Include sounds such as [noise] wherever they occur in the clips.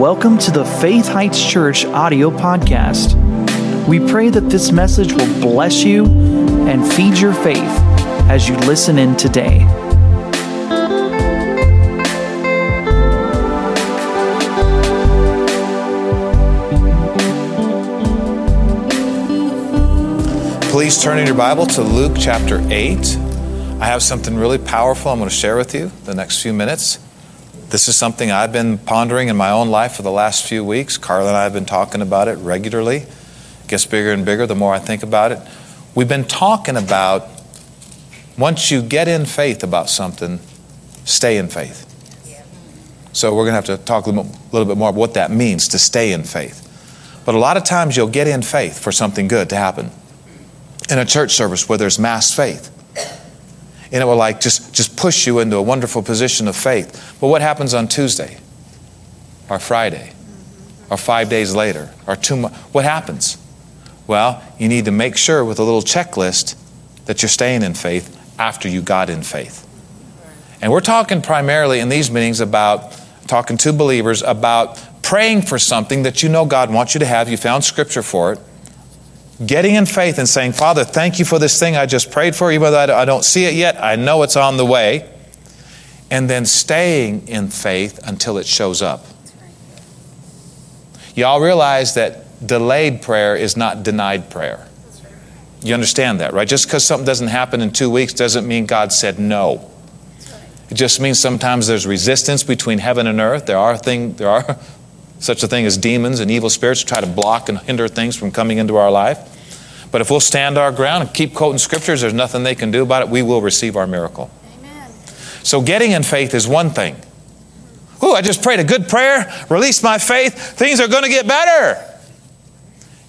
Welcome to the Faith Heights Church audio podcast. We pray that this message will bless you and feed your faith as you listen in today. Please turn in your Bible to Luke chapter 8. I have something really powerful I'm going to share with you the next few minutes. This is something I've been pondering in my own life for the last few weeks. Carla and I have been talking about it regularly. It gets bigger and bigger the more I think about it. We've been talking about once you get in faith about something, stay in faith. So we're going to have to talk a little, little bit more about what that means to stay in faith. But a lot of times you'll get in faith for something good to happen. In a church service where there's mass faith, and it will like just, just push you into a wonderful position of faith. But what happens on Tuesday or Friday or five days later or two months? What happens? Well, you need to make sure with a little checklist that you're staying in faith after you got in faith. And we're talking primarily in these meetings about talking to believers about praying for something that you know God wants you to have. You found scripture for it getting in faith and saying, Father, thank you for this thing I just prayed for, even though I don't see it yet, I know it's on the way. And then staying in faith until it shows up. Y'all realize that delayed prayer is not denied prayer. You understand that, right? Just because something doesn't happen in two weeks doesn't mean God said no. It just means sometimes there's resistance between heaven and earth. There are thing, there are [laughs] such a thing as demons and evil spirits try to block and hinder things from coming into our life. But if we'll stand our ground and keep quoting scriptures, there's nothing they can do about it. We will receive our miracle. Amen. So getting in faith is one thing. Ooh, I just prayed a good prayer, released my faith, things are going to get better.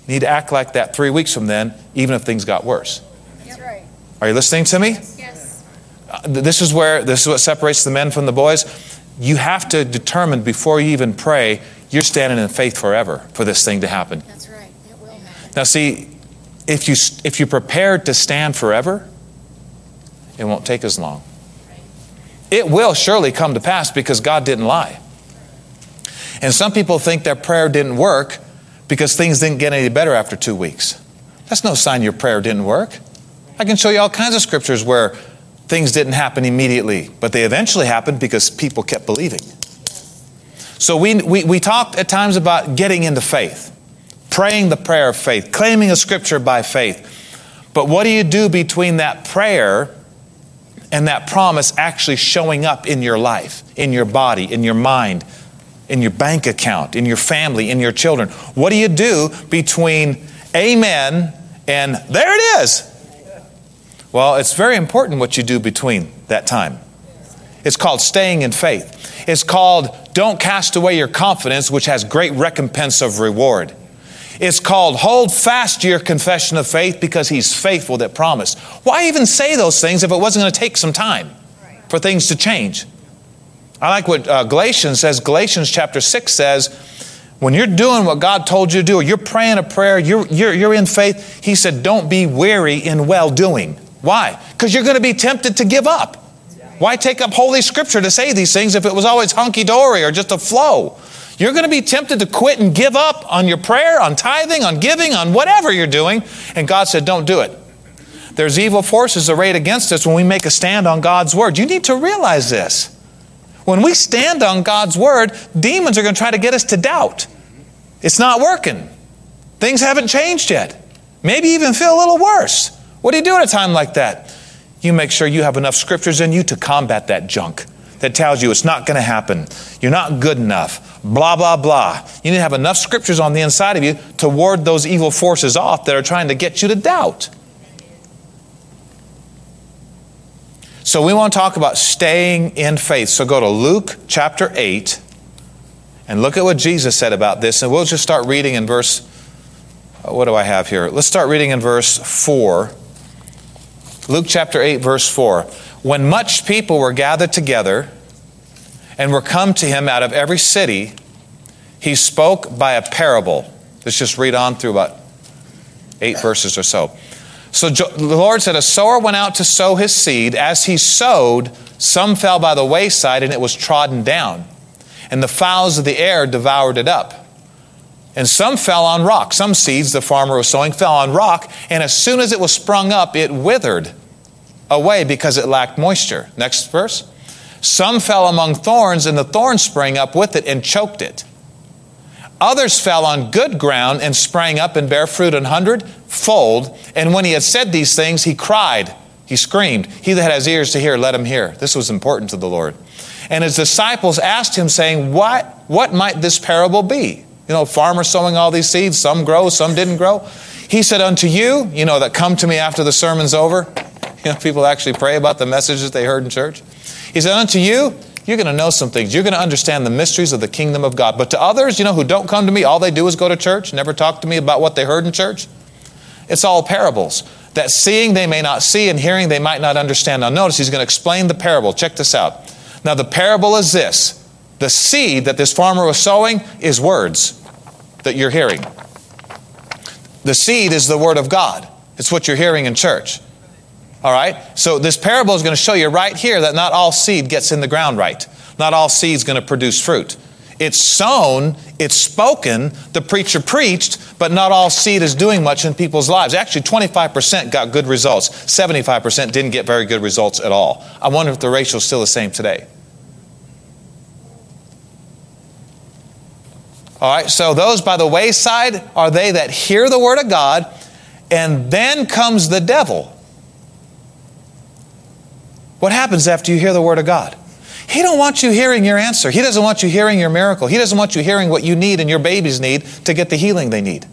You need to act like that three weeks from then, even if things got worse. That's right. Are you listening to me? Yes. Uh, this is where this is what separates the men from the boys. You have to determine before you even pray, you're standing in faith forever for this thing to happen. That's right. It will happen. Now, see, if you if you're prepared to stand forever, it won't take as long. It will surely come to pass because God didn't lie. And some people think their prayer didn't work because things didn't get any better after two weeks. That's no sign your prayer didn't work. I can show you all kinds of scriptures where things didn't happen immediately, but they eventually happened because people kept believing. So we, we, we talked at times about getting into faith, praying the prayer of faith, claiming a scripture by faith. But what do you do between that prayer and that promise actually showing up in your life, in your body, in your mind, in your bank account, in your family, in your children? What do you do between amen and there it is? Well, it's very important what you do between that time. It's called staying in faith. It's called don't cast away your confidence, which has great recompense of reward. It's called hold fast your confession of faith because he's faithful that promised. Why even say those things if it wasn't going to take some time for things to change? I like what uh, Galatians says. Galatians chapter 6 says, when you're doing what God told you to do, or you're praying a prayer, you're, you're, you're in faith, he said, don't be weary in well doing. Why? Because you're going to be tempted to give up. Why take up Holy Scripture to say these things if it was always hunky dory or just a flow? You're going to be tempted to quit and give up on your prayer, on tithing, on giving, on whatever you're doing. And God said, don't do it. There's evil forces arrayed against us when we make a stand on God's word. You need to realize this. When we stand on God's word, demons are going to try to get us to doubt. It's not working. Things haven't changed yet. Maybe even feel a little worse. What do you do at a time like that? you make sure you have enough scriptures in you to combat that junk that tells you it's not going to happen. You're not good enough. Blah, blah, blah. You need to have enough scriptures on the inside of you to ward those evil forces off that are trying to get you to doubt. So, we want to talk about staying in faith. So, go to Luke chapter 8 and look at what Jesus said about this. And we'll just start reading in verse, uh, what do I have here? Let's start reading in verse 4 Luke chapter 8, verse 4. When much people were gathered together and were come to him out of every city, he spoke by a parable. Let's just read on through about eight verses or so. So the Lord said, A sower went out to sow his seed. As he sowed, some fell by the wayside and it was trodden down. and the fowls of the air devoured it up. And some fell on rock. Some seeds the farmer was sowing fell on rock, and as soon as it was sprung up, it withered away because it lacked moisture. Next verse. Some fell among thorns, and the thorns sprang up with it and choked it. Others fell on good ground and sprang up and bare fruit an hundredfold. And when he had said these things, he cried, he screamed, He that has ears to hear, let him hear. This was important to the Lord. And his disciples asked him, saying, What, what might this parable be? You know, farmer sowing all these seeds, some grow, some didn't grow. He said, Unto you, you know, that come to me after the sermon's over. [laughs] You know, people actually pray about the messages they heard in church. He said, Unto you, you're going to know some things. You're going to understand the mysteries of the kingdom of God. But to others, you know, who don't come to me, all they do is go to church, never talk to me about what they heard in church. It's all parables. That seeing they may not see and hearing they might not understand. Now, notice he's going to explain the parable. Check this out. Now, the parable is this the seed that this farmer was sowing is words that you're hearing. The seed is the word of God, it's what you're hearing in church. All right? So this parable is going to show you right here that not all seed gets in the ground right. Not all seed is going to produce fruit. It's sown, it's spoken, the preacher preached, but not all seed is doing much in people's lives. Actually, 25% got good results, 75% didn't get very good results at all. I wonder if the ratio is still the same today. All right, so those by the wayside are they that hear the word of God, and then comes the devil what happens after you hear the word of God? He don't want you hearing your answer. He doesn't want you hearing your miracle. He doesn't want you hearing what you need and your babies need to get the healing they need.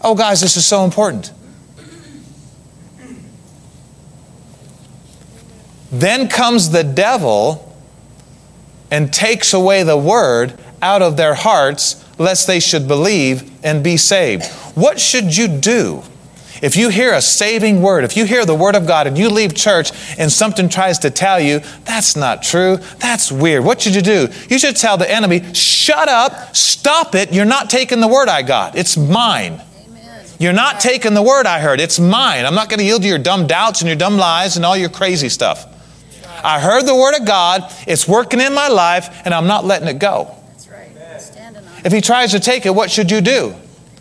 Oh, guys, this is so important. Then comes the devil and takes away the word out of their hearts, lest they should believe and be saved. What should you do if you hear a saving word, if you hear the word of God and you leave church and something tries to tell you, that's not true, that's weird, what should you do? You should tell the enemy, shut up, stop it, you're not taking the word I got, it's mine. You're not taking the word I heard. It's mine. I'm not going to yield to your dumb doubts and your dumb lies and all your crazy stuff. I heard the word of God. It's working in my life, and I'm not letting it go. That's right. If he tries to take it, what should you do?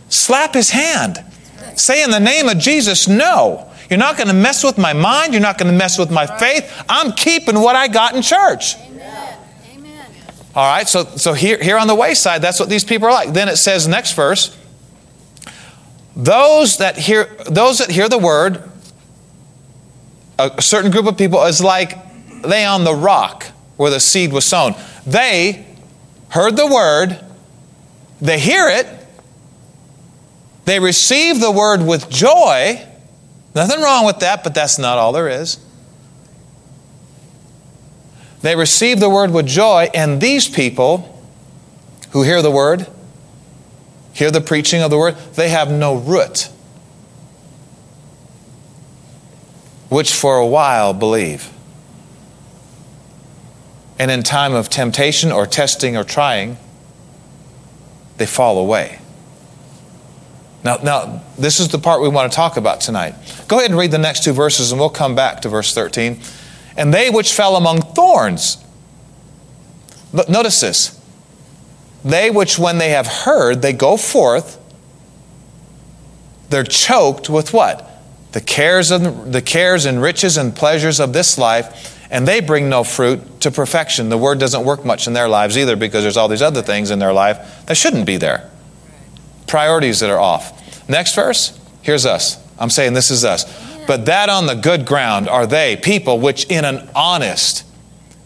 Slap his hand. Say in the name of Jesus, no. You're not going to mess with my mind. You're not going to mess with my faith. I'm keeping what I got in church. Amen. Amen. All right, so, so here, here on the wayside, that's what these people are like. Then it says, next verse, those that hear, those that hear the word, a certain group of people is like they on the rock where the seed was sown. They heard the word, they hear it, they receive the word with joy. Nothing wrong with that, but that's not all there is. They receive the word with joy, and these people who hear the word, hear the preaching of the word, they have no root, which for a while believe. And in time of temptation or testing or trying, they fall away. Now, now, this is the part we want to talk about tonight. Go ahead and read the next two verses, and we'll come back to verse 13. And they which fell among thorns. Notice this. They which, when they have heard, they go forth, they're choked with what? The cares, and, the cares and riches and pleasures of this life, and they bring no fruit to perfection. The word doesn't work much in their lives either because there's all these other things in their life that shouldn't be there priorities that are off. Next verse, here's us. I'm saying this is us. But that on the good ground are they, people which in an honest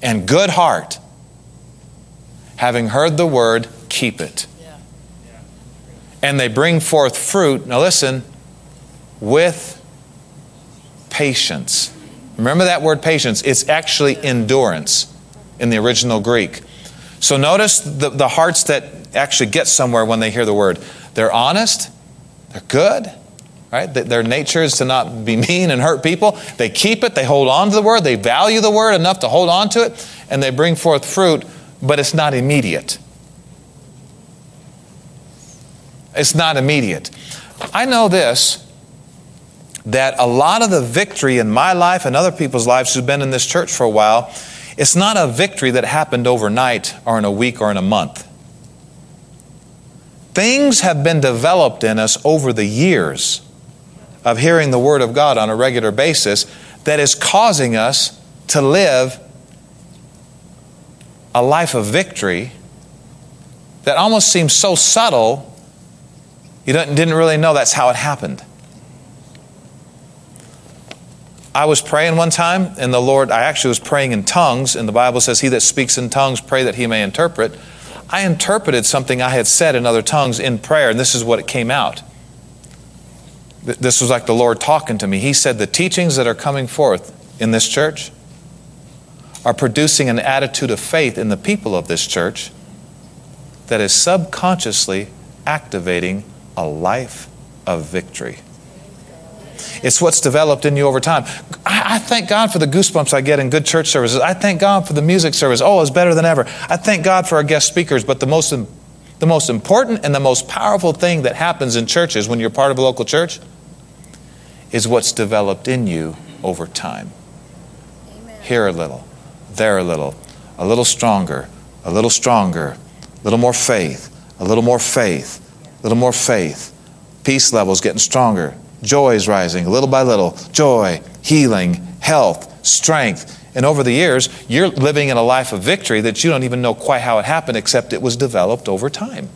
and good heart, having heard the word, keep it. And they bring forth fruit, now listen, with patience. Remember that word patience? It's actually endurance in the original Greek. So notice the, the hearts that actually get somewhere when they hear the word. They're honest, they're good, right? Their nature is to not be mean and hurt people. They keep it, they hold on to the word, they value the word enough to hold on to it, and they bring forth fruit, but it's not immediate. It's not immediate. I know this that a lot of the victory in my life and other people's lives who've been in this church for a while It's not a victory that happened overnight or in a week or in a month. Things have been developed in us over the years of hearing the Word of God on a regular basis that is causing us to live a life of victory that almost seems so subtle, you didn't really know that's how it happened. I was praying one time, and the Lord, I actually was praying in tongues, and the Bible says, He that speaks in tongues, pray that he may interpret. I interpreted something I had said in other tongues in prayer, and this is what it came out. This was like the Lord talking to me. He said, The teachings that are coming forth in this church are producing an attitude of faith in the people of this church that is subconsciously activating a life of victory. It's what's developed in you over time. I, I, thank God for the goosebumps I get in good church services. I thank God for the music service. Oh, it's better than ever. I thank God for our guest speakers. But the most, the most important and the most powerful thing that happens in churches when you're part of a local church is what's developed in you over time. Amen. Here a little, there a little, a little stronger, a little stronger, a little more faith, a little more faith, a little more faith. Peace levels getting stronger. Joy is rising little by little. Joy, healing, health, strength. And over the years, you're living in a life of victory that you don't even know quite how it happened, except it was developed over time.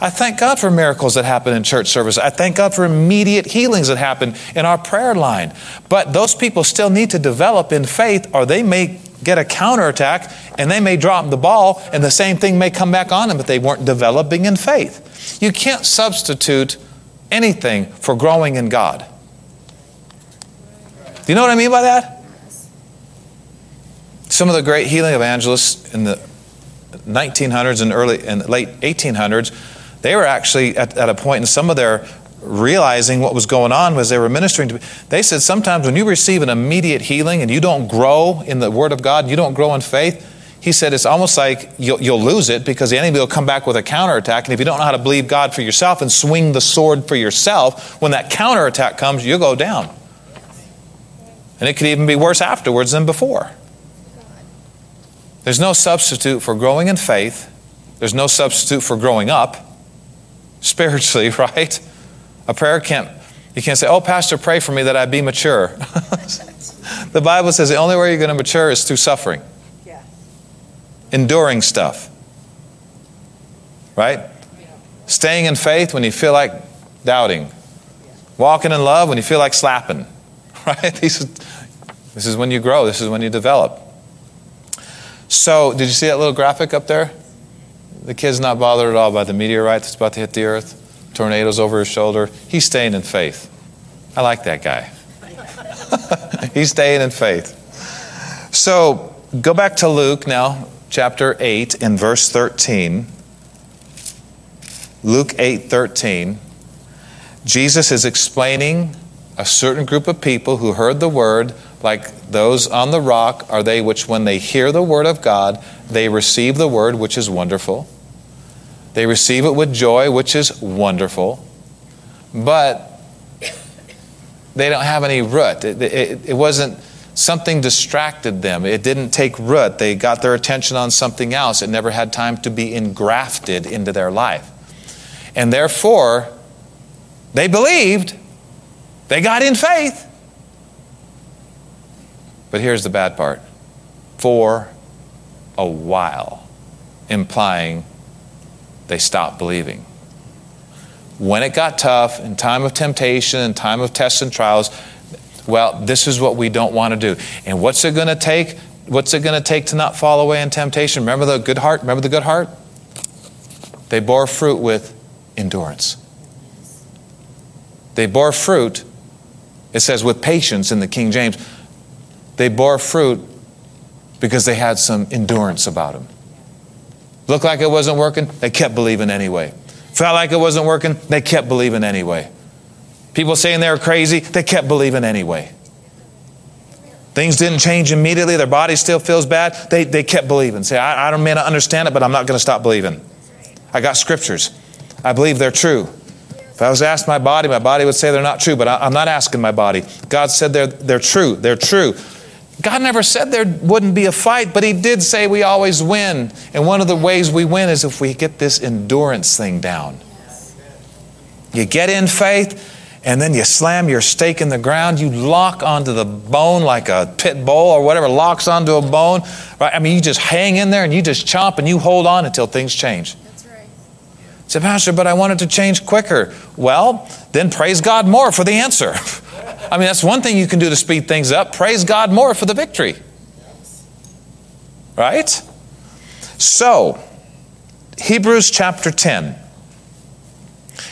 I thank God for miracles that happen in church service. I thank God for immediate healings that happen in our prayer line. But those people still need to develop in faith, or they may get a counterattack and they may drop the ball and the same thing may come back on them, but they weren't developing in faith. You can't substitute anything for growing in God. Do you know what I mean by that? Some of the great healing evangelists in the 1900s and early and late 1800s they were actually at, at a point in some of their realizing what was going on was they were ministering to they said sometimes when you receive an immediate healing and you don't grow in the word of god you don't grow in faith he said it's almost like you'll, you'll lose it because the enemy will come back with a counterattack and if you don't know how to believe god for yourself and swing the sword for yourself when that counterattack comes you'll go down and it could even be worse afterwards than before there's no substitute for growing in faith there's no substitute for growing up spiritually, [laughs] right? A prayer can't, you can't say, oh, Pastor, pray for me that I be mature. [laughs] the Bible says the only way you're going to mature is through suffering. Enduring stuff, right? Staying in faith when you feel like doubting, walking in love when you feel like slapping, [laughs] right? These, this is when you grow, this is when you develop. So, did you see that little graphic up there? The kid's not bothered at all by the meteorite that's about to hit the earth, tornadoes over his shoulder. He's staying in faith. I like that guy. [laughs] He's staying in faith. So go back to Luke now, chapter 8, in verse 13. Luke 8 13. Jesus is explaining a certain group of people who heard the word, like those on the rock, are they which, when they hear the word of God, they receive the word, which is wonderful. They receive it with joy, which is wonderful, but they don't have any root. It, it, it, wasn't something distracted them. It didn't take root. They got their attention on something else. It never had time to be engrafted into their life. And therefore, they believed, they got in faith. But here's the bad part for a while, implying they stopped believing. When it got tough, in time of temptation, in time of tests and trials, well, this is what we don't want to do. And what's it going to take? What's it going to take to not fall away in temptation? Remember the good heart? Remember the good heart? They bore fruit with endurance. They bore fruit, it says with patience in the King James. They bore fruit because they had some endurance about them. Looked like it wasn't working, they kept believing anyway. Felt like it wasn't working, they kept believing anyway. People saying they were crazy, they kept believing anyway. Things didn't change immediately, their body still feels bad, they, they kept believing. Say, I, I don't may not understand it, but I'm not going to stop believing. I got scriptures. I believe they're true. If I was asked my body, my body would say they're not true, but I, am not asking my body. God said they're, they're true. They're true. God never said there wouldn't be a fight, but He did say we always win. And one of the ways we win is if we get this endurance thing down. You get in faith, and then you slam your stake in the ground. You lock onto the bone like a pit bull or whatever locks onto a bone. Right? I mean, you just hang in there and you just chomp and you hold on until things change. That's right. Say, Pastor, but I want it to change quicker. Well, then praise God more for the answer. [laughs] I mean, that's one thing you can do to speed things up. Praise God more for the victory. Right? So, Hebrews chapter 10.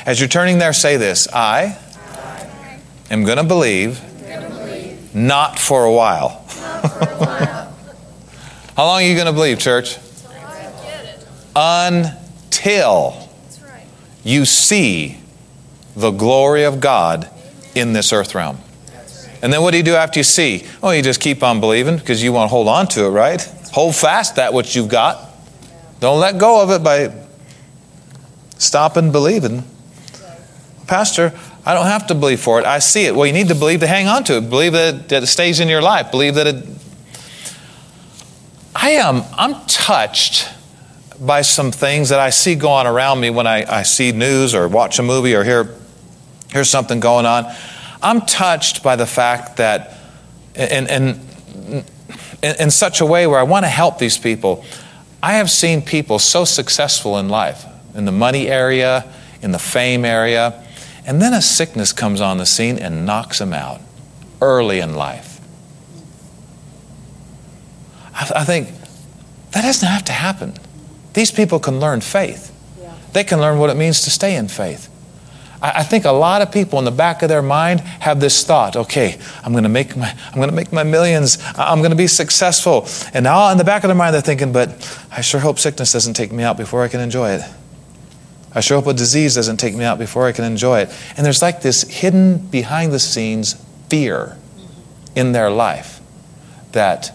As you're turning there, say this I am going to believe, not for a while. [laughs] How long are you going to believe, church? Until you see the glory of God in this earth realm. And then what do you do after you see? Oh, you just keep on believing because you want to hold on to it, right? Hold fast that which you've got. Don't let go of it by stopping believing. Pastor, I don't have to believe for it. I see it. Well, you need to believe to hang on to it. Believe that it, that it stays in your life. Believe that it. I am. I'm touched by some things that I see going around me when I, I see news or watch a movie or hear hear something going on. I'm touched by the fact that, in, in, in such a way where I want to help these people. I have seen people so successful in life, in the money area, in the fame area, and then a sickness comes on the scene and knocks them out early in life. I, I think that doesn't have to happen. These people can learn faith. Yeah. They can learn what it means to stay in faith. I, I think a lot of people in the back of their mind have this thought, okay, I'm gonna make my I'm gonna make my millions, I'm gonna be successful. And now in the back of their mind they're thinking, but I sure hope sickness doesn't take me out before I can enjoy it. I sure hope a disease doesn't take me out before I can enjoy it. And there's like this hidden behind the scenes fear in their life that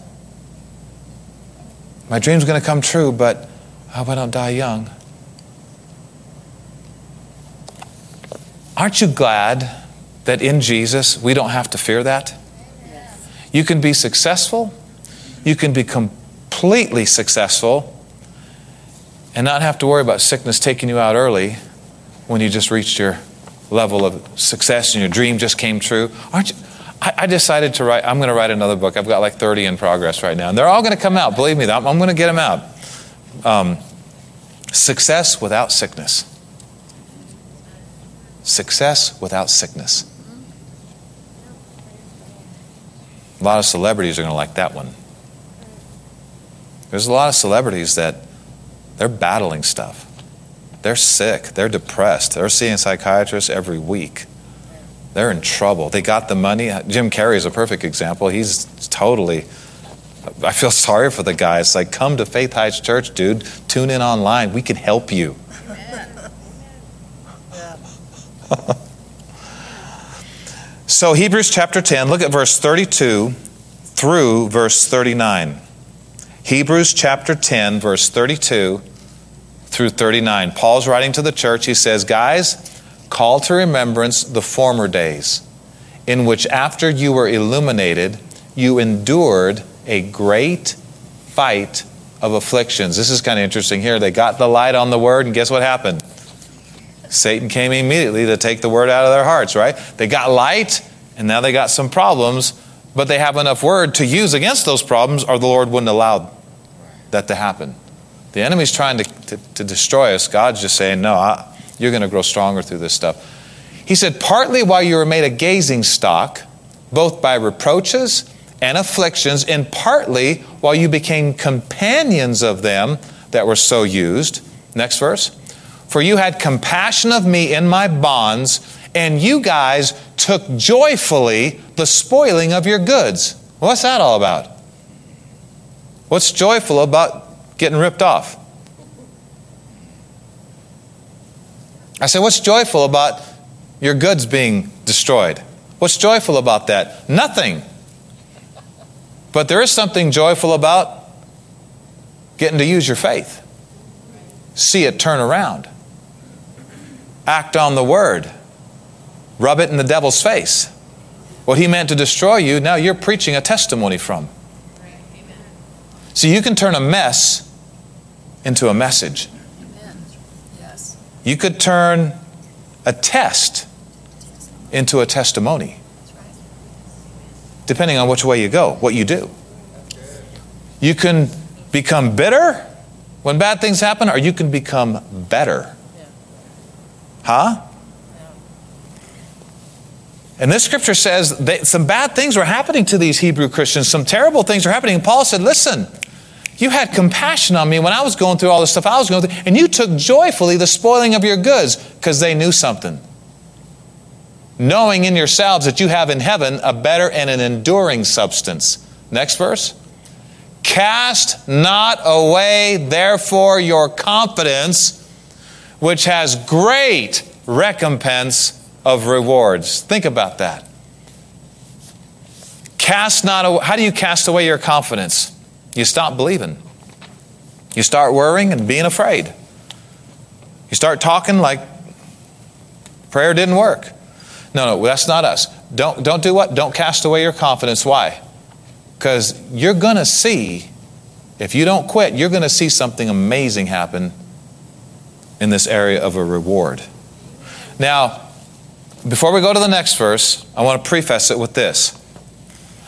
my dream's going to come true, but I hope I don't die young. Aren't you glad that in Jesus we don't have to fear that? You can be successful, you can be completely successful and not have to worry about sickness taking you out early when you just reached your level of success and your dream just came true. Aren't you? I, I decided to write, I'm going to write another book. I've got like 30 in progress right now. And they're all going to come out. Believe me, I'm, I'm going to get them out. Um, success without sickness. Success without sickness. A lot of celebrities are going to like that one. There's a lot of celebrities that they're battling stuff. They're sick. They're depressed. They're seeing psychiatrists every week. They're in trouble. They got the money. Jim Carrey is a perfect example. He's totally, I feel sorry for the guy. It's like, come to Faith Heights Church, dude. Tune in online. We can help you. [laughs] so, Hebrews chapter 10, look at verse 32 through verse 39. Hebrews chapter 10, verse 32 through 39. Paul's writing to the church. He says, Guys, call to remembrance the former days, in which after you were illuminated, you endured a great fight of afflictions. This is kind of interesting here. They got the light on the word, and guess what happened? Satan came immediately to take the word out of their hearts, right? They got light, and now they got some problems but they have enough word to use against those problems, or the Lord wouldn't allow that to happen. The enemy's trying to, to, to destroy us. God's just saying, No, I, you're going to grow stronger through this stuff. He said, Partly while you were made a gazing stock, both by reproaches and afflictions, and partly while you became companions of them that were so used. Next verse. For you had compassion of me in my bonds, and you guys took joyfully the spoiling of your goods. What's that all about? What's joyful about getting ripped off? I said, What's joyful about your goods being destroyed? What's joyful about that? Nothing. But there is something joyful about getting to use your faith, see it turn around, act on the word, rub it in the devil's face. What he meant to destroy you, now you're preaching a testimony from. So you can turn a mess into a message. Yes. You could turn a test into a testimony, right. depending on which way you go, what you do. You can become bitter when bad things happen, or you can become better. Huh? And this scripture says that some bad things were happening to these Hebrew Christians. Some terrible things were happening. And Paul said, Listen, you had compassion on me when I was going through all the stuff I was going through, and you took joyfully the spoiling of your goods because they knew something. Knowing in yourselves that you have in heaven a better and an enduring substance. Next verse. Cast not away, therefore, your confidence, which has great recompense of rewards. Think about that. Cast not away. How do you cast away your confidence? You stop believing. You start worrying and being afraid. You start talking like prayer didn't work. No, no, that's not us. Don't, don't do what? Don't cast away your confidence. Why? Because you're going to see, if you don't quit, you're going to see something amazing happen in this area of a reward. Now, before we go to the next verse, I want to preface it with this.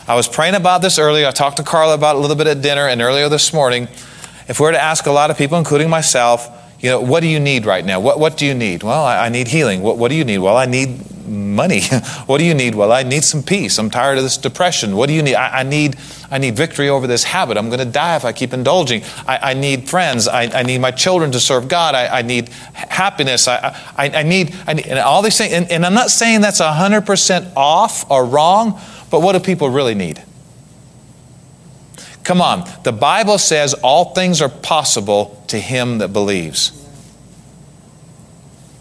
I was praying about this earlier. I talked to Carla about it a little bit at dinner and earlier this morning. If we were to ask a lot of people, including myself, you know, what do you need right now? What, what do you need? Well, I, I need healing. What, what do you need? Well, I need money. [laughs] what do you need? Well, I need some peace. I'm tired of this depression. What do you need? I, I need, I need victory over this habit. I'm going to die if I keep indulging. I, I need friends. I, I need my children to serve God. I, need happiness. I, I, I, need, I need, and all these things. And, and I'm not saying that's 100% off or wrong, but what do people really need? Come on. The Bible says all things are possible to him that believes.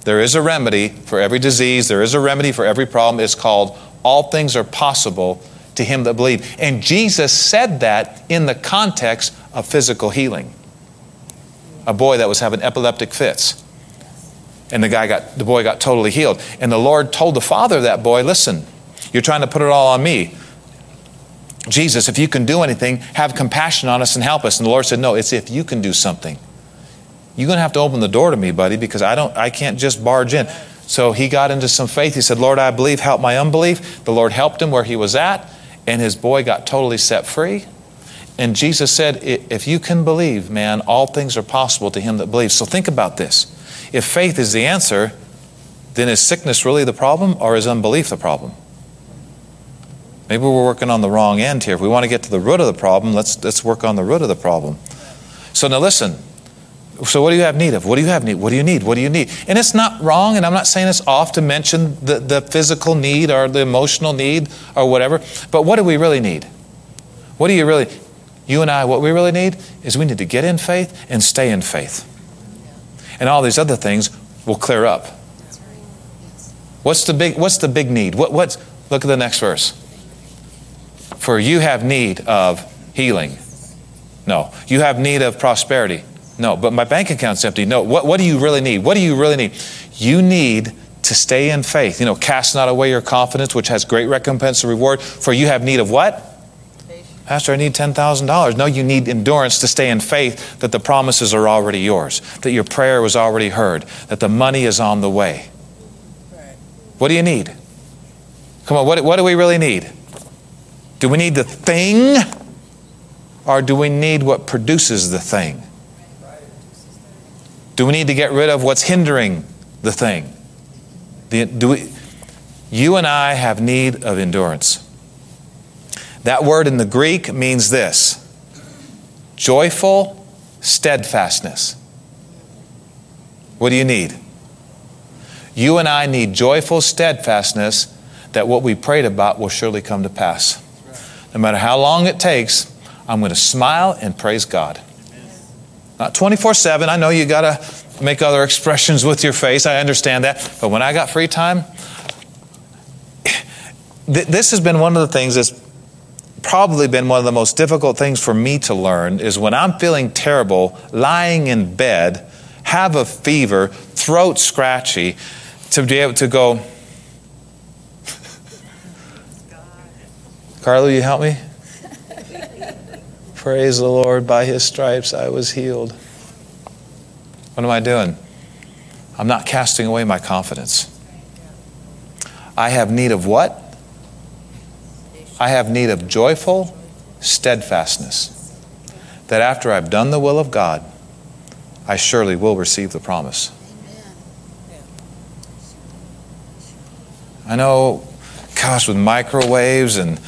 There is a remedy for every disease, there is a remedy for every problem. It's called all things are possible to him that believe. And Jesus said that in the context of physical healing. A boy that was having epileptic fits. And the guy got the boy got totally healed. And the Lord told the father of that boy, listen, you're trying to put it all on me. Jesus, if you can do anything, have compassion on us and help us. And the Lord said, No, it's if you can do something. You're going to have to open the door to me, buddy, because I don't I can't just barge in. So he got into some faith. He said, Lord, I believe, help my unbelief. The Lord helped him where he was at, and his boy got totally set free. And Jesus said, If you can believe, man, all things are possible to him that believes. So think about this. If faith is the answer, then is sickness really the problem or is unbelief the problem? Maybe we're working on the wrong end here. If we want to get to the root of the problem, let's, let's work on the root of the problem. So now listen. So what do you have need of? What do you have need? What do you need? What do you need? And it's not wrong, and I'm not saying it's off to mention the, the physical need or the emotional need or whatever, but what do we really need? What do you really you and I, what we really need is we need to get in faith and stay in faith. And all these other things will clear up. What's the big what's the big need? What what's look at the next verse. For you have need of healing. No. You have need of prosperity. No. But my bank account's empty. No. What, what do you really need? What do you really need? You need to stay in faith. You know, cast not away your confidence, which has great recompense and reward. For you have need of what? Pastor, I need $10,000. No, you need endurance to stay in faith that the promises are already yours, that your prayer was already heard, that the money is on the way. Right. What do you need? Come on, what, what do we really need? Do we need the thing or do we need what produces the thing? Do we need to get rid of what's hindering the thing? Do we, you and I have need of endurance. That word in the Greek means this joyful steadfastness. What do you need? You and I need joyful steadfastness that what we prayed about will surely come to pass. No matter how long it takes, I'm going to smile and praise God. Not 24 7. I know you got to make other expressions with your face. I understand that. But when I got free time, this has been one of the things that's probably been one of the most difficult things for me to learn is when I'm feeling terrible, lying in bed, have a fever, throat scratchy, to be able to go, [laughs] Carla, you help me? Praise the Lord, by his stripes I was healed. What am I doing? I'm not casting away my confidence. I have need of what? I have need of joyful steadfastness. That after I've done the will of God, I surely will receive the promise. I know, gosh, with microwaves and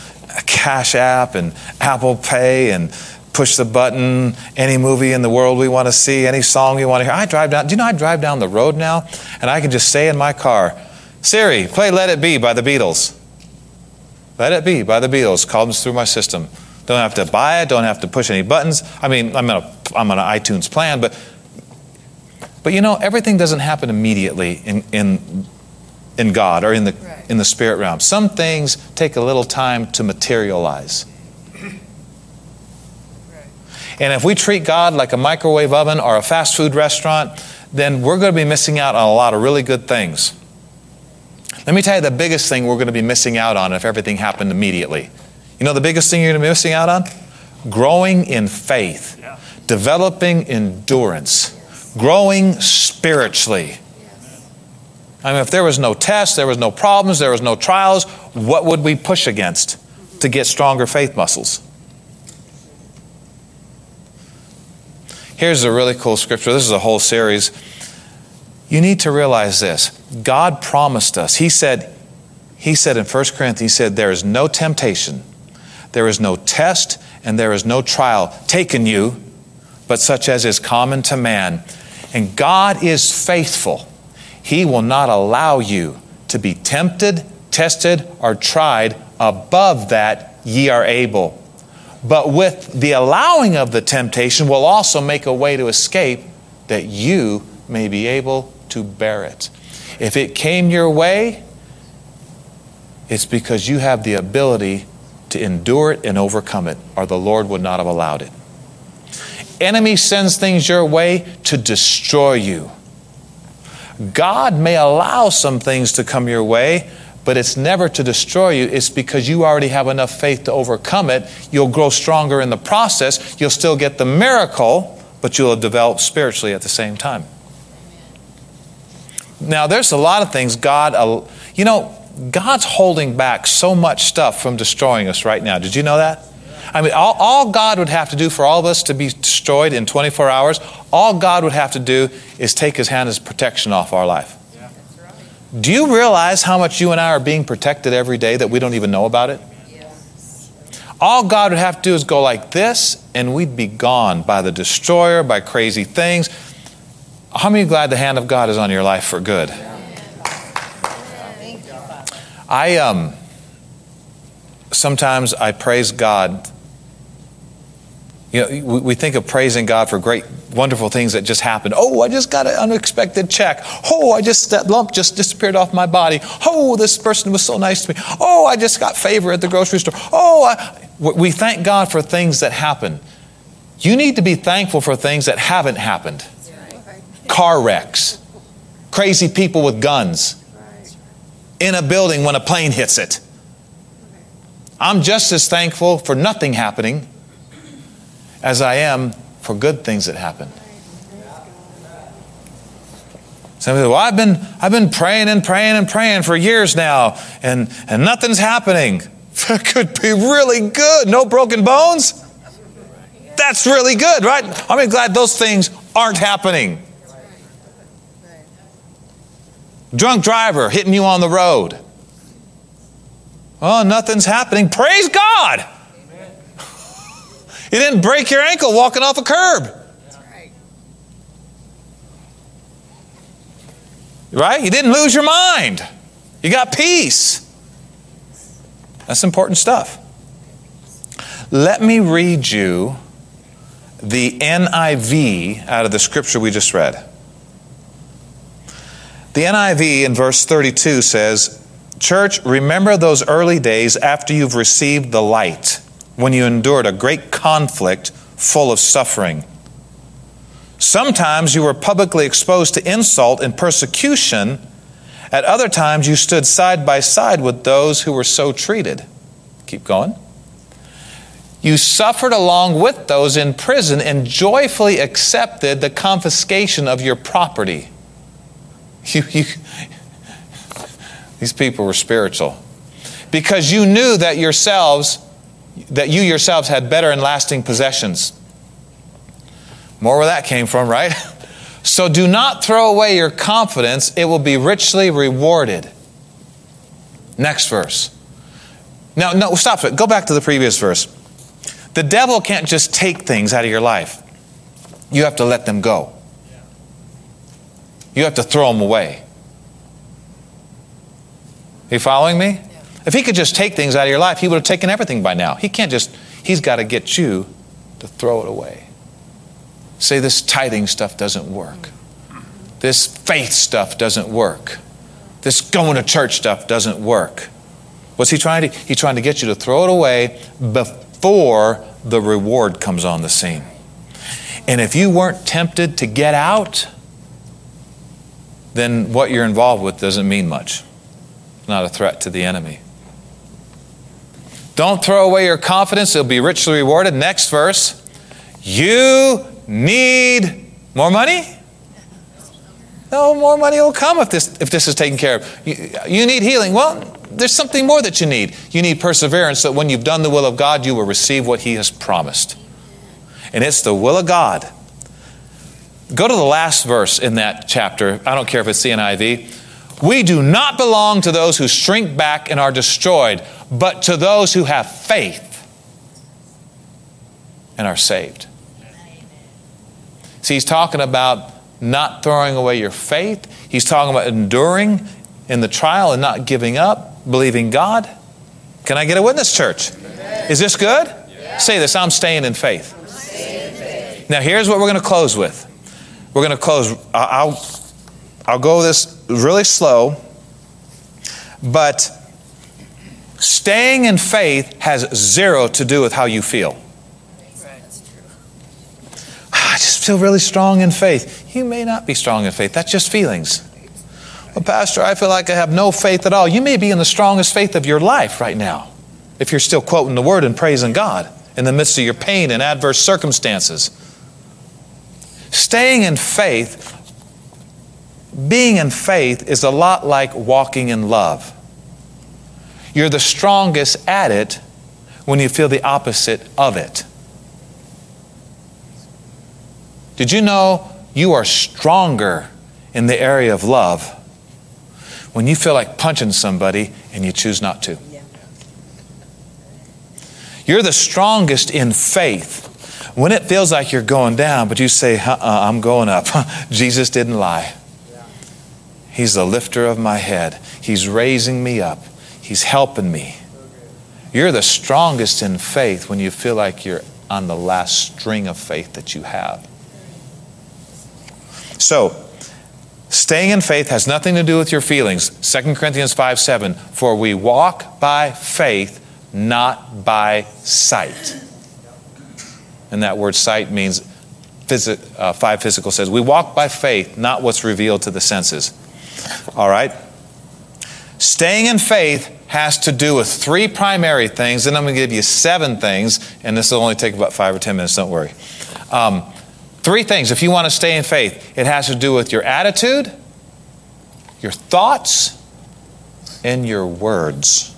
Cash App and Apple Pay and push the button, any movie in the world we want to see, any song we want to hear. I drive down, do you know I drive down the road now and I can just say in my car, Siri, play Let It Be by the Beatles. Let It Be by the Beatles comes through my system. Don't have to buy it, don't have to push any buttons. I mean, I'm on, a, I'm on an iTunes plan, but but you know, everything doesn't happen immediately in, in, in God or in the. In the spirit realm. Some things take a little time to materialize. And if we treat God like a microwave oven or a fast food restaurant, then we're going to be missing out on a lot of really good things. Let me tell you the biggest thing we're going to be missing out on if everything happened immediately. You know the biggest thing you're going to be missing out on? Growing in faith, developing endurance, growing spiritually. I mean, if there was no tests, there was no problems, there was no trials, what would we push against to get stronger faith muscles? Here's a really cool scripture. This is a whole series. You need to realize this. God promised us. He said, He said in 1 Corinthians, He said, There is no temptation, there is no test, and there is no trial taken you, but such as is common to man. And God is faithful. He will not allow you to be tempted, tested, or tried above that ye are able. But with the allowing of the temptation will also make a way to escape that you may be able to bear it. If it came your way, it's because you have the ability to endure it and overcome it, or the Lord would not have allowed it. Enemy sends things your way to destroy you. God may allow some things to come your way, but it's never to destroy you. It's because you already have enough faith to overcome it. You'll grow stronger in the process. You'll still get the miracle, but you'll have developed spiritually at the same time. Now, there's a lot of things God, you know, God's holding back so much stuff from destroying us right now. Did you know that? I mean, all, all God would have to do for all of us to be destroyed in 24 hours, all God would have to do is take his hand as protection off our life. Do you realize how much you and I are being protected every day that we don't even know about it? All God would have to do is go like this, and we'd be gone by the destroyer, by crazy things. How many glad the hand of God is on your life for good? I um sometimes I praise God. You know, we, we think of praising God for great, wonderful things that just happened. Oh, I just got an unexpected check. Oh, I just that lump just disappeared off my body. Oh, this person was so nice to me. Oh, I just got favor at the grocery store. Oh, I, we thank God for things that happen. You need to be thankful for things that haven't happened. Car wrecks, crazy people with guns, in a building when a plane hits it. I'm just as thankful for nothing happening as I am for good things that happen. Somebody said, Well, I've been, I've been praying and praying and praying for years now, and, and nothing's happening. [laughs] That could be really good. No broken bones? That's really good, right? I'm glad those things aren't happening. Drunk driver hitting you on the road. Oh, nothing's happening. Praise God. You didn't break your ankle walking off a curb. Right? You didn't lose your mind. You got peace. That's important stuff. Let me read you the NIV out of the scripture we just read. The NIV in verse 32 says, Church, remember those early days after you've received the light, when you endured a great conflict full of suffering. Sometimes you were publicly exposed to insult and persecution. At other times, you stood side by side with those who were so treated. Keep going. you suffered along with those in prison and joyfully accepted the confiscation of your property. [laughs] You, you, these people were spiritual. Because you knew that yourselves, that you yourselves had better and lasting possessions. More where that came from, right? [laughs] So do not throw away your confidence, it will be richly rewarded. Next verse. Now, no, stop it. Go back to the previous verse. The devil can't just take things out of your life, you have to let them go. You have to throw them away. Are you following me? If he could just take things out of your life, he would have taken everything by now. He can't just, he's got to get you to throw it away. Say, this tithing stuff doesn't work. This faith stuff doesn't work. This going to church stuff doesn't work. What's he trying to? He's trying to get you to throw it away before the reward comes on the scene. And if you weren't tempted to get out, then what you're involved with doesn't mean much. Not a threat to the enemy. Don't throw away your confidence, it'll be richly rewarded. Next verse. You need more money? No, more money will come if this, if this is taken care of. You, you need healing. Well, there's something more that you need. You need perseverance that when you've done the will of God, you will receive what He has promised. And it's the will of God. Go to the last verse in that chapter. I don't care if it's the. We do not belong to those who shrink back and are destroyed, but to those who have faith and are saved. See, he's talking about not throwing away your faith. He's talking about enduring in the trial and not giving up, believing God. Can I get a witness, church? Is this good? Say this I'm staying in faith. Staying in faith. Now, here's what we're going to close with. We're going to close. I'll, I'll go this really slow, but staying in faith has zero to do with how you feel. True. I just feel really strong in faith. You may not be strong in faith. That's just feelings. Well, Pastor, I feel like I have no faith at all. You may be in the strongest faith of your life right now if you're still quoting the word and praising God in the midst of your pain and adverse circumstances. Staying in faith, being in faith, is a lot like walking in love. You're the strongest at it when you feel the opposite of it. Did you know you are stronger in the area of love when you feel like punching somebody and you choose not to? You're the strongest in faith when it feels like you're going down, but you say, uh-uh, I'm going up. [laughs] Jesus didn't lie. He's the lifter of my head. He's raising me up. He's helping me. You're the strongest in faith when you feel like you're on the last string of faith that you have. So, staying in faith has nothing to do with your feelings. 2 Corinthians 5 7. For we walk by faith, not by sight. And that word sight means, uh, 5 physical says, we walk by faith, not what's revealed to the senses. All right? Staying in faith has to do with three primary things, and I'm going to give you seven things, and this will only take about five or ten minutes, don't worry. Um, three things, if you want to stay in faith, it has to do with your attitude, your thoughts, and your words.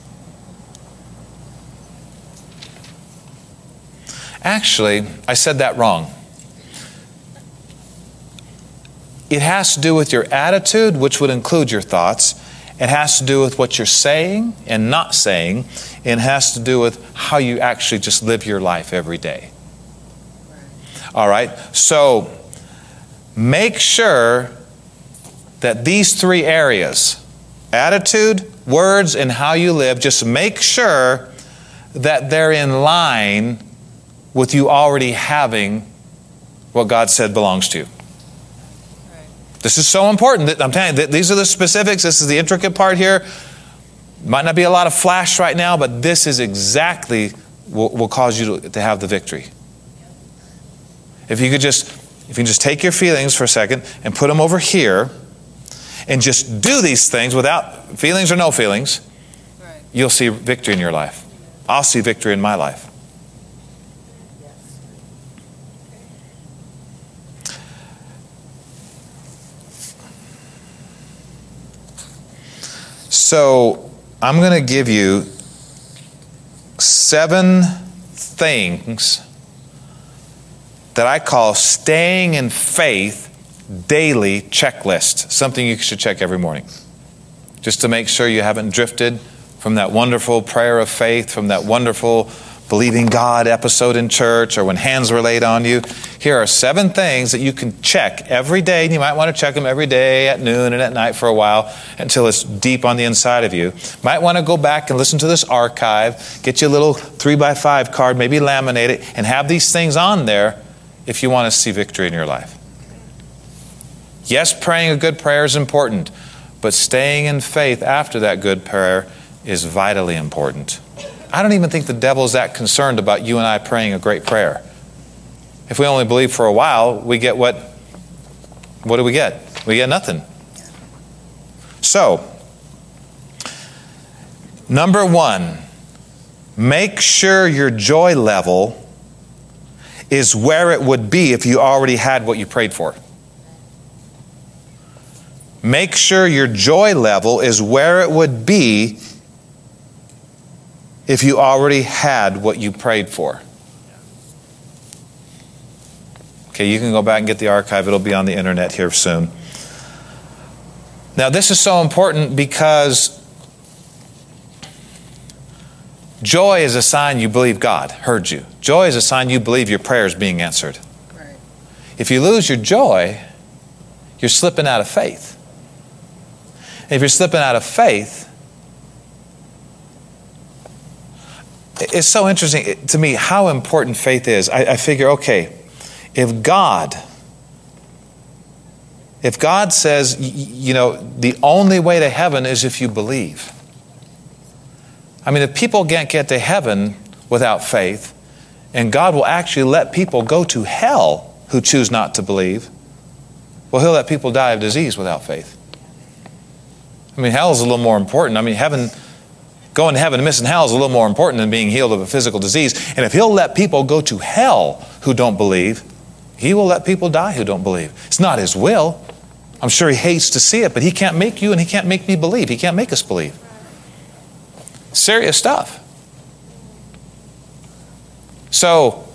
Actually, I said that wrong. It has to do with your attitude, which would include your thoughts. It has to do with what you're saying and not saying. And it has to do with how you actually just live your life every day. All right? So make sure that these three areas attitude, words, and how you live just make sure that they're in line with you already having what God said belongs to you. This is so important. I'm telling you, these are the specifics. This is the intricate part here. Might not be a lot of flash right now, but this is exactly what will cause you to, to have the victory. If you could just, if you can just take your feelings for a second and put them over here, and just do these things without feelings or no feelings, Right. you'll see victory in your life. I'll see victory in my life. So I'm going to give you seven things that I call staying in faith daily checklist, something you should check every morning. Just to make sure you haven't drifted from that wonderful prayer of faith, from that wonderful believing God episode in church, or when hands were laid on you. Here are seven things that you can check every day, and you might want to check them every day at noon and at night for a while until it's deep on the inside of you. Might want to go back and listen to this archive, get you a little three by five card, maybe laminate it, and have these things on there if you want to see victory in your life. Yes, praying a good prayer is important, but staying in faith after that good prayer is vitally important. I don't even think the devil is that concerned about you and I praying a great prayer. If we only believe for a while, we get what what do we get? We get nothing. So, number 1, make sure your joy level is where it would be if you already had what you prayed for. Make sure your joy level is where it would be if you already had what you prayed for. Okay, you can go back and get the archive, it'll be on the internet here soon. Now, this is so important because joy is a sign you believe God heard you. Joy is a sign you believe your prayer is being answered. Right. If you lose your joy, you're slipping out of faith. If you're slipping out of faith, it's so interesting to me how important faith is. I, I figure, okay, if God, if God says, you know, the only way to heaven is if you believe. I mean, if people can't get to heaven without faith, and God will actually let people go to hell who choose not to believe, well, He'll let people die of disease without faith. I mean, hell is a little more important. I mean, heaven, going to heaven and missing hell is a little more important than being healed of a physical disease. And if He'll let people go to hell who don't believe, He will let people die who don't believe. It's not His will. I'm sure He hates to see it, but He can't make you and He can't make me believe. He can't make us believe. Serious stuff. So,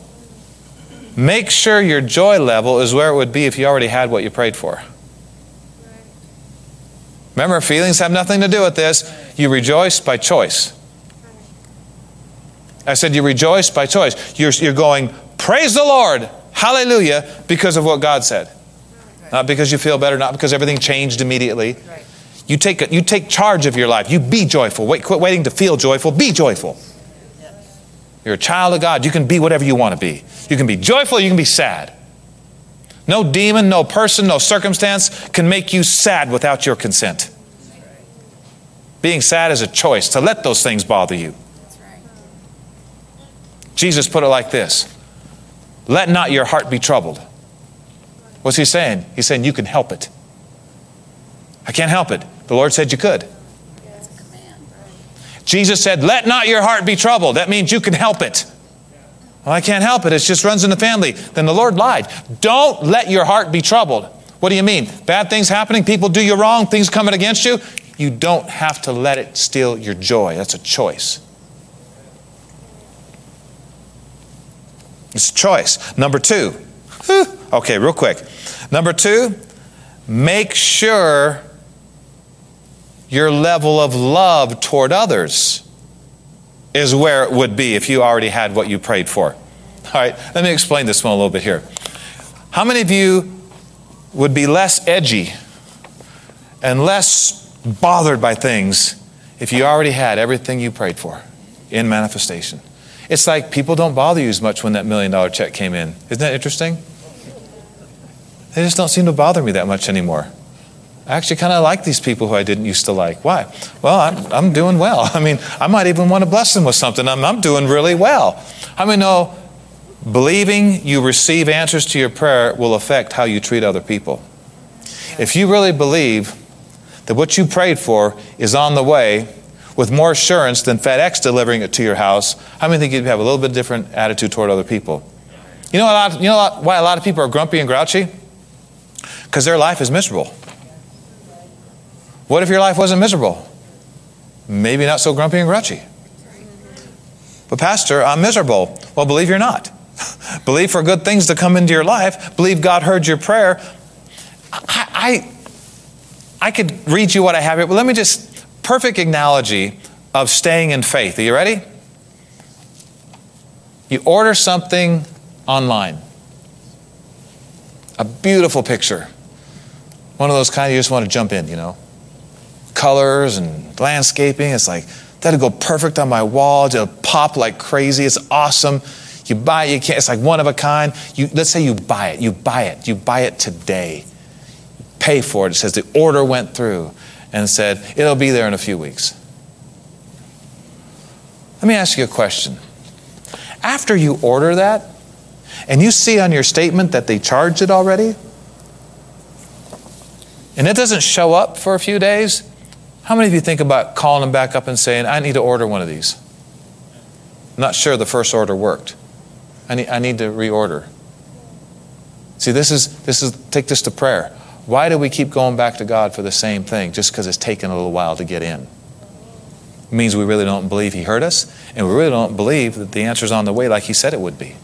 make sure your joy level is where it would be if you already had what you prayed for. Remember, feelings have nothing to do with this. You rejoice by choice. I said you rejoice by choice. You're, you're going, praise the Lord, hallelujah, because of what God said. Not because you feel better, not because everything changed immediately. You take, you take charge of your life. You be joyful. Wait, quit waiting to feel joyful. Be joyful. You're a child of God. You can be whatever you want to be. You can be joyful, you can be sad. No demon, no person, no circumstance can make you sad without your consent. Being sad is a choice to let those things bother you. Jesus put it like this Let not your heart be troubled. What's he saying? He's saying you can help it. I can't help it. The Lord said you could. Jesus said, Let not your heart be troubled. That means you can help it. Well, I can't help it. It just runs in the family. Then the Lord lied. Don't let your heart be troubled. What do you mean? Bad things happening, people do you wrong, things coming against you. You don't have to let it steal your joy. That's a choice. It's a choice. Number two. Okay, real quick. Number two, make sure your level of love toward others is where it would be if you already had what you prayed for. All right, let me explain this one a little bit here. How many of you would be less edgy and less bothered by things if you already had everything you prayed for in manifestation? It's like people don't bother you as much when that million dollar check came in. Isn't that interesting? They just don't seem to bother me that much anymore. I actually kind of like these people who I didn't used to like. Why? Well, I'm, I'm doing well. [laughs] I mean, I might even want to bless them with something. I'm, I'm doing really well. How many know believing you receive answers to your prayer will affect how you treat other people? If you really believe that what you prayed for is on the way with more assurance than FedEx delivering it to your house, how many think you'd have a little bit different attitude toward other people? You know, a lot, you know why a lot of people are grumpy and grouchy? Because their life is miserable. What if your life wasn't miserable? maybe not so grumpy and grouchy. But, Pastor, I'm miserable. Well, believe you're not. [laughs] believe for good things to come into your life. Believe God heard your prayer. I, I, could read you what I have here, but let me just, perfect analogy of staying in faith. Are you ready? You order something online, a beautiful picture. One of those kind you just want to jump in, you know. Colors and landscaping. It's like, that'll go perfect on my wall. It'll pop like crazy. It's awesome. You buy it, you can't, it's like one of a kind. You, let's say you buy it. You buy it. You buy it today. Pay for it. It says the order went through and said, it'll be there in a few weeks. Let me ask you a question. After you order that, and you see on your statement that they charged it already, and it doesn't show up for a few days, how many of you think about calling them back up and saying, I need to order one of these? I'm not sure the first order worked. I need, I need to reorder. See, this is, this is, take this to prayer. Why do we keep going back to God for the same thing just because it's taken a little while to get in? It means we really don't believe He heard us, and we really don't believe that the answer's on the way like He said it would be.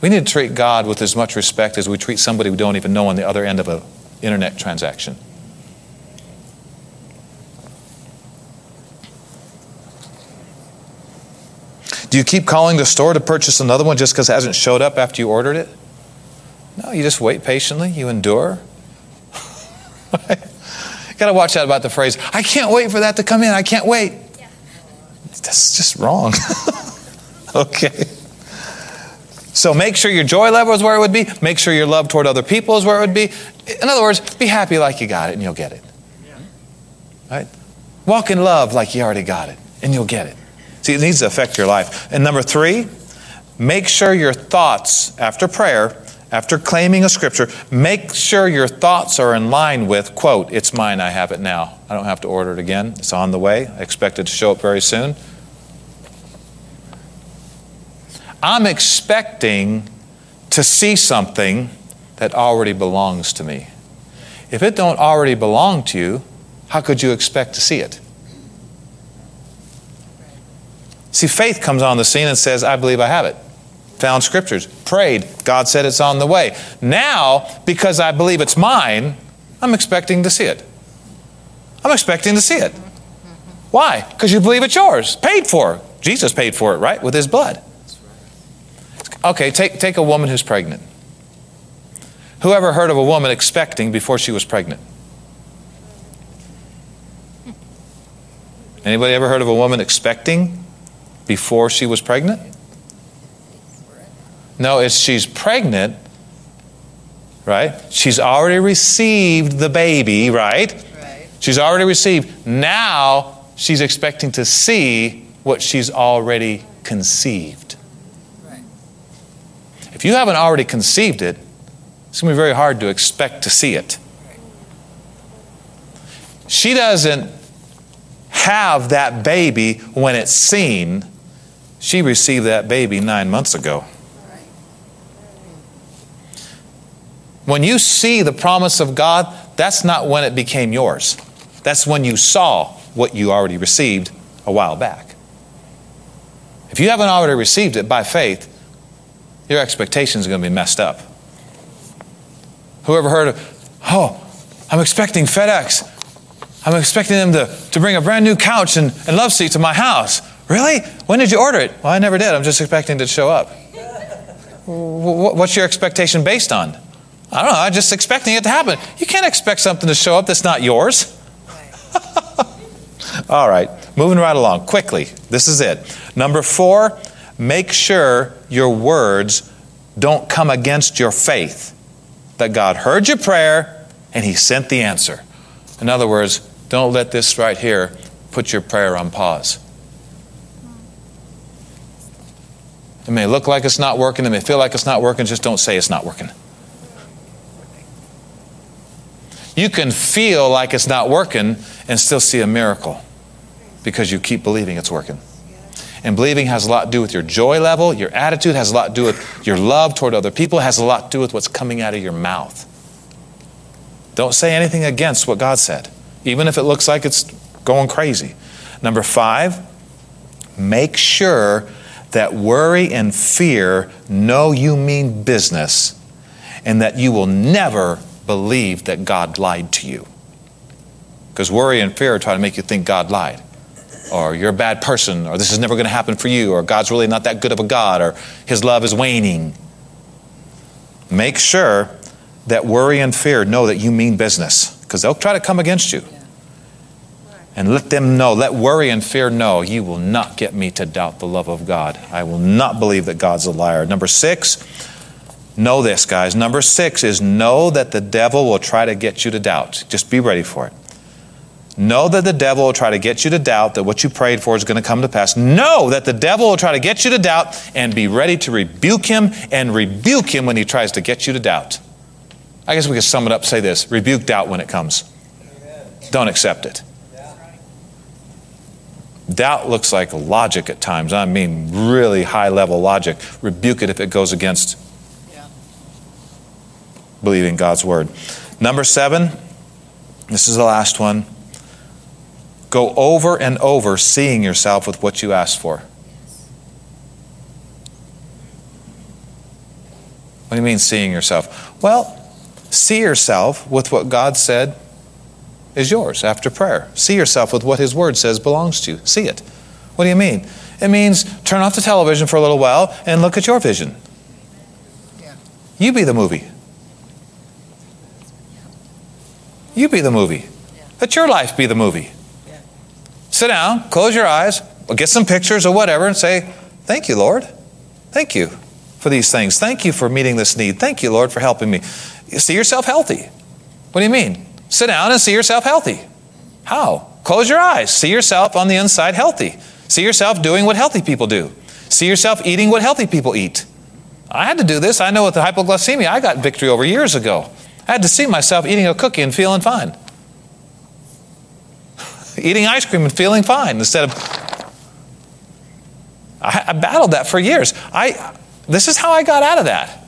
We need to treat God with as much respect as we treat somebody we don't even know on the other end of an internet transaction. Do you keep calling the store to purchase another one just because it hasn't showed up after you ordered it? No, you just wait patiently, you endure. [laughs] got to watch out about the phrase, I can't wait for that to come in, I can't wait. Yeah. That's just wrong. [laughs] okay. So make sure your joy level is where it would be. Make sure your love toward other people is where it would be. In other words, be happy like you got it and you'll get it. Right? Walk in love like you already got it and you'll get it. See, it needs to affect your life. And number three, make sure your thoughts after prayer, after claiming a scripture, make sure your thoughts are in line with, quote, it's mine, I have it now. I don't have to order it again. It's on the way. I expect it to show up very soon. I'm expecting to see something that already belongs to me. If it don't already belong to you, how could you expect to see it? See, faith comes on the scene and says, I believe I have it. Found scriptures, prayed, God said it's on the way. Now, because I believe it's mine, I'm expecting to see it. I'm expecting to see it. Why? Because you believe it's yours, paid for. Jesus paid for it, right? With his blood. Okay, take, take a woman who's pregnant. Who ever heard of a woman expecting before she was pregnant? Anybody ever heard of a woman expecting before she was pregnant? No, it's she's pregnant, right? She's already received the baby, right? right? She's already received. Now she's expecting to see what she's already conceived. Right. If you haven't already conceived it, it's going to be very hard to expect to see it. She doesn't have that baby when it's seen. She received that baby nine months ago. When you see the promise of God, that's not when it became yours. That's when you saw what you already received a while back. If you haven't already received it by faith, your expectations are going to be messed up. Whoever heard of, oh, I'm expecting FedEx. I'm expecting them to, to bring a brand new couch and, and love seat to my house. Really? When did you order it? Well, I never did. I'm just expecting it to show up. [laughs] What's your expectation based on? I don't know. I'm just expecting it to happen. You can't expect something to show up that's not yours. [laughs] All right, moving right along quickly. This is it. Number four, make sure your words don't come against your faith. That God heard your prayer and He sent the answer. In other words, don't let this right here put your prayer on pause. It may look like it's not working, it may feel like it's not working, just don't say it's not working. You can feel like it's not working and still see a miracle because you keep believing it's working. And believing has a lot to do with your joy level, your attitude has a lot to do with your love toward other people, has a lot to do with what's coming out of your mouth. Don't say anything against what God said. even if it looks like it's going crazy. Number five, make sure that worry and fear know you mean business and that you will never believe that God lied to you. Because worry and fear try to make you think God lied, or you're a bad person, or this is never going to happen for you, or God's really not that good of a God, or his love is waning. Make sure that worry and fear know that you mean business, because they'll try to come against you. And let them know, let worry and fear know, you will not get me to doubt the love of God. I will not believe that God's a liar. Number six, know this, guys. Number six is know that the devil will try to get you to doubt. Just be ready for it. Know that the devil will try to get you to doubt that what you prayed for is going to come to pass. Know that the devil will try to get you to doubt and be ready to rebuke him and rebuke him when he tries to get you to doubt. I guess we could sum it up say this rebuke doubt when it comes. Don't accept it. Doubt looks like logic at times. I mean, really high level logic. Rebuke it if it goes against believing God's word. Number seven, this is the last one. Go over and over seeing yourself with what you asked for. What do you mean seeing yourself? Well, see yourself with what God said is yours after prayer. See yourself with what His Word says belongs to you. See it. What do you mean? It means turn off the television for a little while and look at your vision. You be the movie. You be the movie. Let your life be the movie. Sit down, close your eyes, get some pictures or whatever, and say, Thank you, Lord. Thank you for these things. Thank you for meeting this need. Thank you, Lord, for helping me. See yourself healthy. What do you mean? Sit down and see yourself healthy. How? Close your eyes. See yourself on the inside healthy. See yourself doing what healthy people do. See yourself eating what healthy people eat. I had to do this. I know with the hypoglycemia, I got victory over years ago. I had to see myself eating a cookie and feeling fine. [laughs] eating ice cream and feeling fine instead of. I, I battled that for years. I, this is how I got out of that.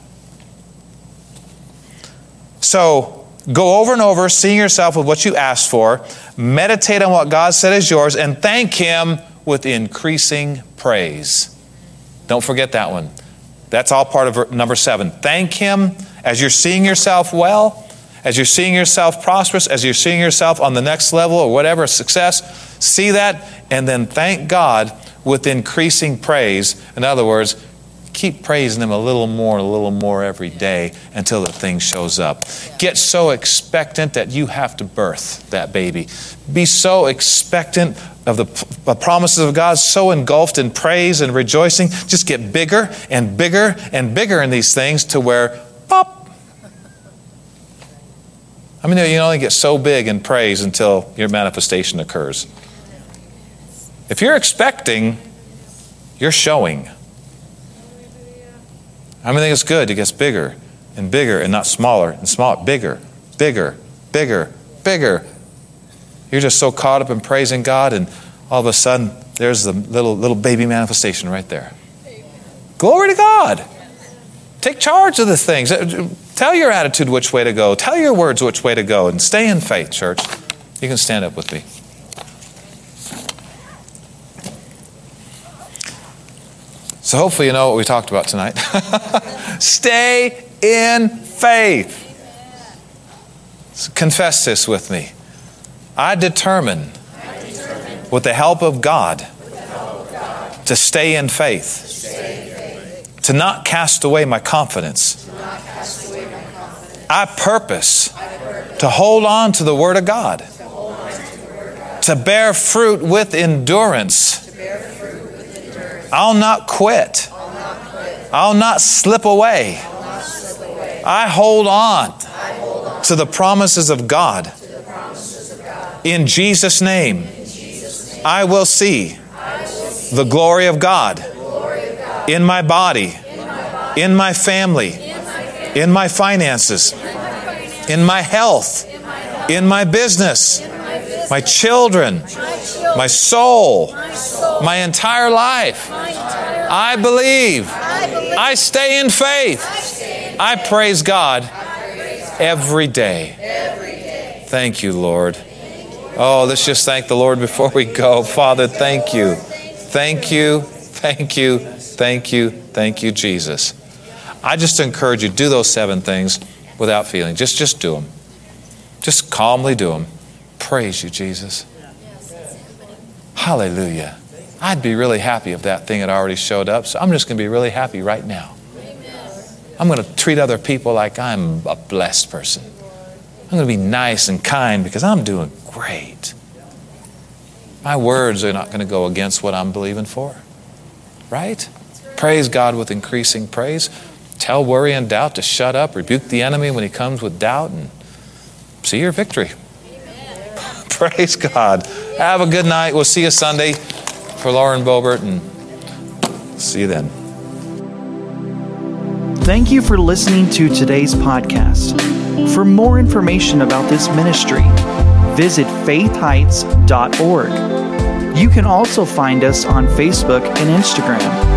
So, Go over and over, seeing yourself with what you asked for. Meditate on what God said is yours, and thank Him with increasing praise. Don't forget that one. That's all part of number seven. Thank Him as you're seeing yourself well, as you're seeing yourself prosperous, as you're seeing yourself on the next level or whatever, success. See that, and then thank God with increasing praise. In other words, keep praising Him a little more, a little more every day until the thing shows up. Get so expectant that you have to birth that baby. Be so expectant of the promises of God, so engulfed in praise and rejoicing. Just get bigger and bigger and bigger in these things to where, pop. I mean, you only get so big in praise until your manifestation occurs. If you're expecting, you're showing. I mean, it's good. It gets bigger and bigger and not smaller and smaller, bigger, bigger, bigger, bigger. You're just so caught up in praising God, and all of a sudden, there's the little, little baby manifestation right there. Glory to God. Take charge of the things. Uh, tell your attitude which way to go. Tell your words which way to go, and stay in faith, church. You can stand up with me. So hopefully you know what we talked about tonight. [laughs] Stay in faith. Confess this with me. I determine, with, the help of God, help of God to stay in faith, stay in faith to not cast away my confidence. I, purpose to hold on to the Word of God, to, bear fruit with endurance I'll not quit. I'll not, slip away. I, hold on to the promises of God. In, Jesus name, I will see, the, glory of God in, my body, in my family, in my, finances, in my, health, in my, business, my, children, my, soul, my entire life. I believe. I stay in faith. I praise God every day. Thank you, Lord. Oh, let's just thank the Lord before we go. Father, thank you. Thank you. Thank you. Thank you. Thank you, Jesus. I just encourage you do those seven things without feeling. Just just do them. Just calmly do them. Praise you, Jesus. Hallelujah. I'd be really happy if that thing had already showed up. So I'm just going to be really happy right now. I'm going to treat other people like I'm a blessed person. I'm going to be nice and kind because I'm doing great. My words are not going to go against what I'm believing for. Right? Praise God with increasing praise. Tell worry and doubt to shut up. Rebuke the enemy when he comes with doubt and see your victory. [laughs] Praise God. Have a good night. We'll see you Sunday for Lauren Boebert and see you then. Thank you for listening to today's podcast. For more information about this ministry, visit faithheights.org. You can also find us on Facebook and Instagram.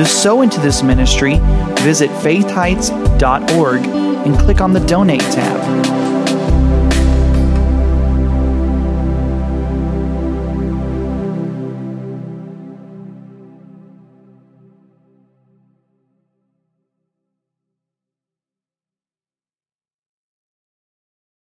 To sow into this ministry, visit faithheights.org and click on the Donate tab.